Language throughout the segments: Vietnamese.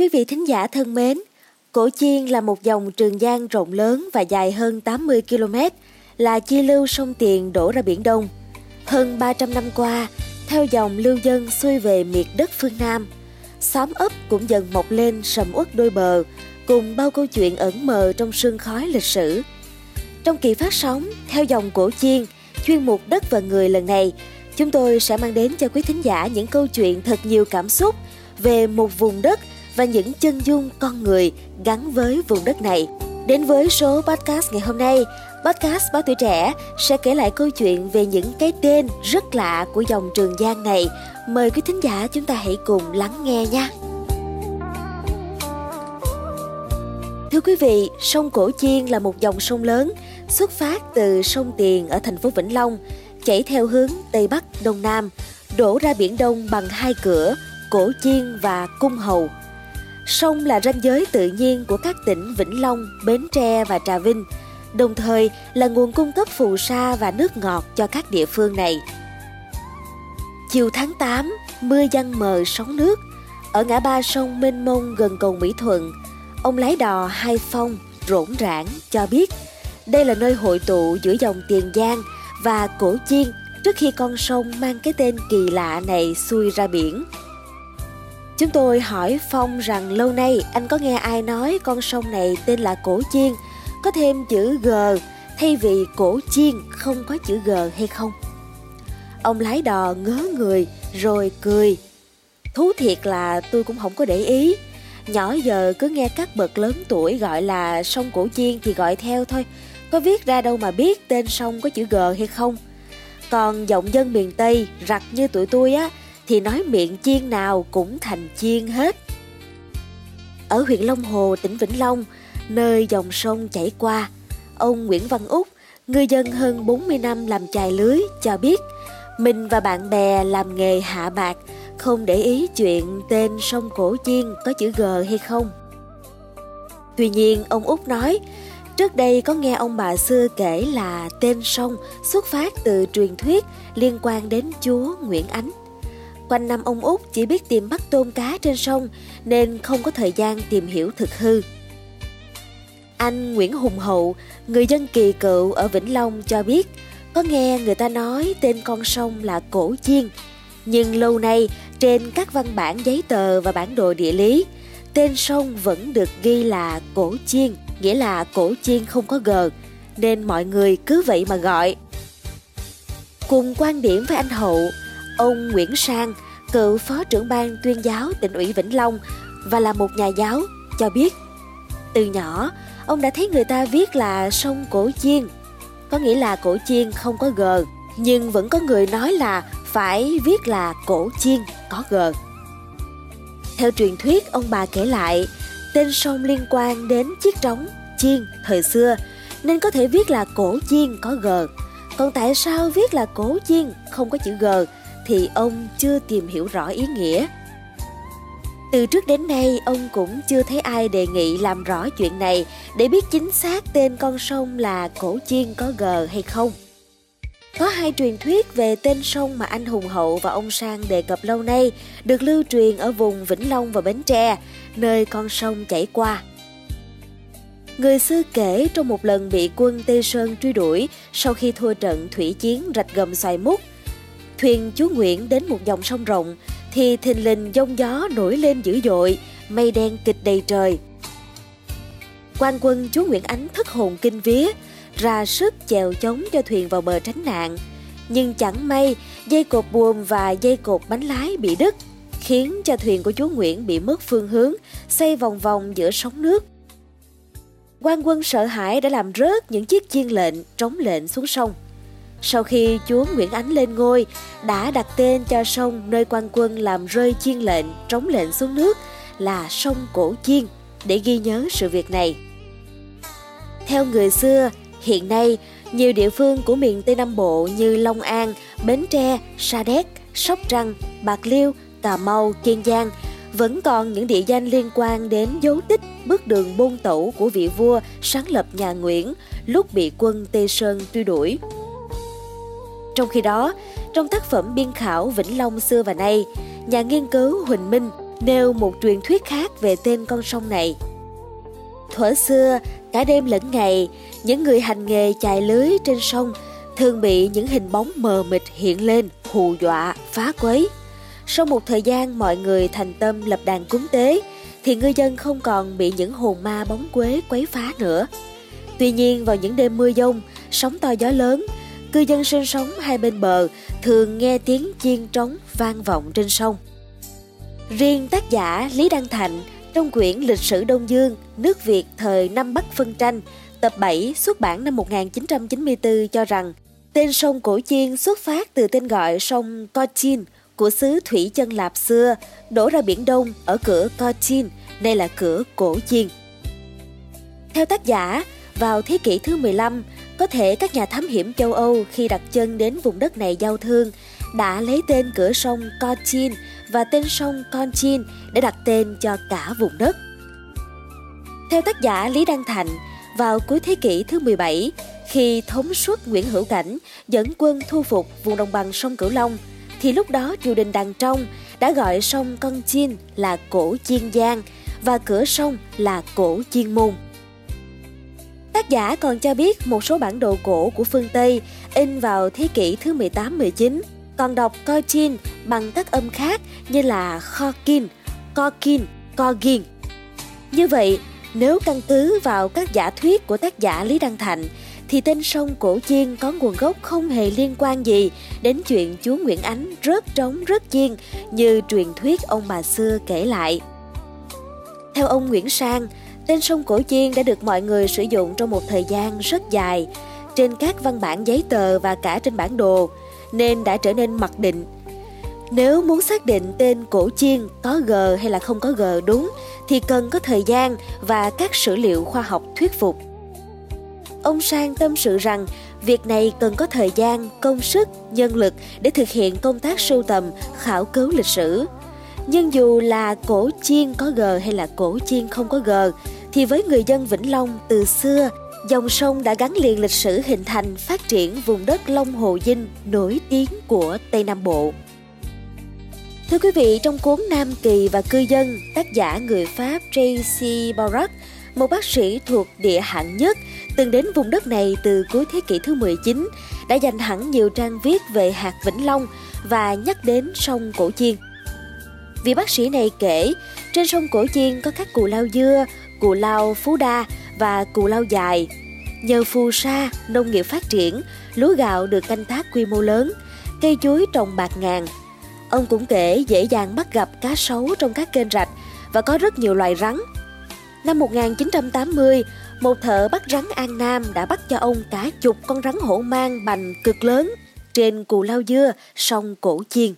Quý vị thính giả thân mến, Cổ Chiên là một dòng trường giang rộng lớn và dài hơn 80 km, là chi lưu sông Tiền đổ ra Biển Đông. Hơn 300 năm qua, theo dòng lưu dân xuôi về miệt đất phương Nam, xóm ấp cũng dần mọc lên sầm uất đôi bờ, cùng bao câu chuyện ẩn mờ trong sương khói lịch sử. Trong kỳ phát sóng theo dòng cổ chiên, chuyên mục đất và người lần này, chúng tôi sẽ mang đến cho quý thính giả những câu chuyện thật nhiều cảm xúc về một vùng đất và những chân dung con người gắn với vùng đất này. Đến với số podcast ngày hôm nay, podcast Báo Tuổi Trẻ sẽ kể lại câu chuyện về những cái tên rất lạ của dòng Trường Giang này. Mời quý thính giả chúng ta hãy cùng lắng nghe nha. Thưa quý vị, sông Cổ Chiên là một dòng sông lớn xuất phát từ sông Tiền ở thành phố Vĩnh Long, chảy theo hướng Tây Bắc Đông Nam, đổ ra Biển Đông bằng hai cửa, Cổ Chiên và Cung Hầu – Sông là ranh giới tự nhiên của các tỉnh Vĩnh Long, Bến Tre và Trà Vinh, đồng thời là nguồn cung cấp phù sa và nước ngọt cho các địa phương này. Chiều tháng 8, mưa giăng mờ sóng nước. Ở ngã ba sông mênh mông gần cầu Mỹ Thuận, ông lái đò Hai Phong rỗn rãng cho biết đây là nơi hội tụ giữa dòng Tiền Giang và Cổ Chiên trước khi con sông mang cái tên kỳ lạ này xuôi ra biển. Chúng tôi hỏi Phong rằng lâu nay anh có nghe ai nói con sông này tên là Cổ Chiên, có thêm chữ G thay vì Cổ Chiên không có chữ G hay không? Ông lái đò ngớ người rồi cười. Thú thiệt là tôi cũng không có để ý. Nhỏ giờ cứ nghe các bậc lớn tuổi gọi là sông Cổ Chiên thì gọi theo thôi. Có viết ra đâu mà biết tên sông có chữ G hay không. Còn giọng dân miền Tây rặt như tụi tôi á thì nói miệng chiên nào cũng thành chiên hết. Ở huyện Long Hồ, tỉnh Vĩnh Long, nơi dòng sông chảy qua, ông Nguyễn Văn Úc, ngư dân hơn 40 năm làm chài lưới, cho biết mình và bạn bè làm nghề hạ bạc, không để ý chuyện tên sông Cổ Chiên có chữ G hay không. Tuy nhiên, ông Úc nói, trước đây có nghe ông bà xưa kể là tên sông xuất phát từ truyền thuyết liên quan đến chúa Nguyễn Ánh. Quanh năm ông Út chỉ biết tìm bắt tôm cá trên sông nên không có thời gian tìm hiểu thực hư. Anh Nguyễn Hùng Hậu, người dân kỳ cựu ở Vĩnh Long cho biết có nghe người ta nói tên con sông là Cổ Chiên. Nhưng lâu nay trên các văn bản giấy tờ và bản đồ địa lý, tên sông vẫn được ghi là Cổ Chiên, nghĩa là Cổ Chiên không có gờ, nên mọi người cứ vậy mà gọi. Cùng quan điểm với anh Hậu, Ông Nguyễn Sang, cựu phó trưởng ban tuyên giáo tỉnh ủy Vĩnh Long và là một nhà giáo, cho biết từ nhỏ ông đã thấy người ta viết là sông Cổ Chiên, có nghĩa là Cổ Chiên không có g, nhưng vẫn có người nói là phải viết là Cổ Chiên có g. Theo truyền thuyết ông bà kể lại, tên sông liên quan đến chiếc trống chiên thời xưa nên có thể viết là Cổ Chiên có g. Còn tại sao viết là Cổ Chiên không có chữ g thì ông chưa tìm hiểu rõ ý nghĩa. Từ trước đến nay, ông cũng chưa thấy ai đề nghị làm rõ chuyện này để biết chính xác tên con sông là Cổ Chiên có G hay không. Có hai truyền thuyết về tên sông mà anh Hùng Hậu và ông Sang đề cập lâu nay được lưu truyền ở vùng Vĩnh Long và Bến Tre, nơi con sông chảy qua. Người xưa kể trong một lần bị quân Tây Sơn truy đuổi sau khi thua trận thủy chiến rạch gầm xoài mút Thuyền chú Nguyễn đến một dòng sông rộng thì thình lình giông gió nổi lên dữ dội, mây đen kịch đầy trời. Quan quân chú Nguyễn Ánh thất hồn kinh vía, ra sức chèo chống cho thuyền vào bờ tránh nạn. Nhưng chẳng may, dây cột buồm và dây cột bánh lái bị đứt, khiến cho thuyền của chú Nguyễn bị mất phương hướng, xoay vòng vòng giữa sóng nước. Quan quân sợ hãi đã làm rớt những chiếc chiên lệnh, trống lệnh xuống sông. Sau khi chúa Nguyễn Ánh lên ngôi, đã đặt tên cho sông nơi quan quân làm rơi chiên lệnh, trống lệnh xuống nước là sông Cổ Chiên để ghi nhớ sự việc này. Theo người xưa, hiện nay nhiều địa phương của miền Tây Nam Bộ như Long An, Bến Tre, Sa Đéc, Sóc Trăng, Bạc Liêu, Cà Mau, Kiên Giang vẫn còn những địa danh liên quan đến dấu tích bước đường bôn tẩu của vị vua sáng lập nhà Nguyễn lúc bị quân Tây Sơn truy đuổi. Trong khi đó, trong tác phẩm biên khảo Vĩnh Long xưa và nay, nhà nghiên cứu Huỳnh Minh nêu một truyền thuyết khác về tên con sông này. Thuở xưa, cả đêm lẫn ngày, những người hành nghề chài lưới trên sông thường bị những hình bóng mờ mịt hiện lên, hù dọa, phá quấy. Sau một thời gian mọi người thành tâm lập đàn cúng tế, thì ngư dân không còn bị những hồn ma bóng quế quấy phá nữa. Tuy nhiên vào những đêm mưa dông, sóng to gió lớn, cư dân sinh sống hai bên bờ thường nghe tiếng chiên trống vang vọng trên sông. Riêng tác giả Lý Đăng Thạnh trong quyển Lịch sử Đông Dương, nước Việt thời Nam Bắc phân tranh, tập 7 xuất bản năm 1994 cho rằng tên sông Cổ Chiên xuất phát từ tên gọi sông Cochin của xứ Thủy Chân Lạp xưa, đổ ra Biển Đông ở cửa Cochin, nay là cửa Cổ Chiên. Theo tác giả, vào thế kỷ thứ 15, có thể các nhà thám hiểm châu Âu khi đặt chân đến vùng đất này giao thương đã lấy tên cửa sông Cochin và tên sông Conchin để đặt tên cho cả vùng đất. Theo tác giả Lý Đăng Thành, vào cuối thế kỷ thứ 17, khi thống suất Nguyễn Hữu Cảnh dẫn quân thu phục vùng đồng bằng sông Cửu Long, thì lúc đó triều đình Đàn Trong đã gọi sông Con Chin là cổ Chiên Giang và cửa sông là cổ Chiên Môn. Tác giả còn cho biết một số bản đồ cổ của phương Tây in vào thế kỷ thứ 18-19 còn đọc Cochin bằng các âm khác như là Khokin, Cokin, Cogin. Như vậy, nếu căn cứ vào các giả thuyết của tác giả Lý Đăng Thạnh, thì tên sông Cổ Chiên có nguồn gốc không hề liên quan gì đến chuyện chúa Nguyễn Ánh rớt trống rớt chiên như truyền thuyết ông bà xưa kể lại. Theo ông Nguyễn Sang, tên sông Cổ Chiên đã được mọi người sử dụng trong một thời gian rất dài trên các văn bản giấy tờ và cả trên bản đồ, nên đã trở nên mặc định. Nếu muốn xác định tên cổ chiên có G hay là không có G đúng thì cần có thời gian và các sử liệu khoa học thuyết phục. Ông Sang tâm sự rằng việc này cần có thời gian, công sức, nhân lực để thực hiện công tác sưu tầm, khảo cứu lịch sử. Nhưng dù là cổ chiên có G hay là cổ chiên không có G, thì với người dân Vĩnh Long từ xưa Dòng sông đã gắn liền lịch sử hình thành phát triển vùng đất Long Hồ Dinh nổi tiếng của Tây Nam Bộ. Thưa quý vị, trong cuốn Nam Kỳ và Cư dân, tác giả người Pháp J.C. Barak, một bác sĩ thuộc địa hạng nhất, từng đến vùng đất này từ cuối thế kỷ thứ 19, đã dành hẳn nhiều trang viết về hạt Vĩnh Long và nhắc đến sông Cổ Chiên. Vị bác sĩ này kể, trên sông Cổ Chiên có các cù lao dưa, cù lao Phú Đa và cù lao dài. Nhờ phù sa, nông nghiệp phát triển, lúa gạo được canh tác quy mô lớn, cây chuối trồng bạc ngàn. Ông cũng kể dễ dàng bắt gặp cá sấu trong các kênh rạch và có rất nhiều loài rắn. Năm 1980, một thợ bắt rắn An Nam đã bắt cho ông cả chục con rắn hổ mang bành cực lớn trên cù lao dưa sông Cổ Chiên.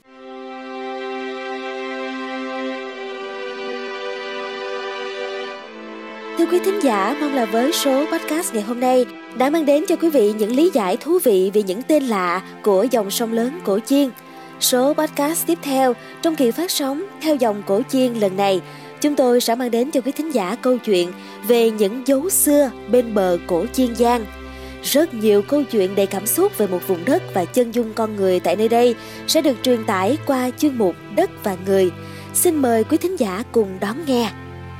Thưa quý thính giả, mong là với số podcast ngày hôm nay đã mang đến cho quý vị những lý giải thú vị về những tên lạ của dòng sông lớn Cổ Chiên. Số podcast tiếp theo trong kỳ phát sóng theo dòng Cổ Chiên lần này, chúng tôi sẽ mang đến cho quý thính giả câu chuyện về những dấu xưa bên bờ cổ Chiên Giang. Rất nhiều câu chuyện đầy cảm xúc về một vùng đất và chân dung con người tại nơi đây sẽ được truyền tải qua chuyên mục Đất và Người. Xin mời quý thính giả cùng đón nghe.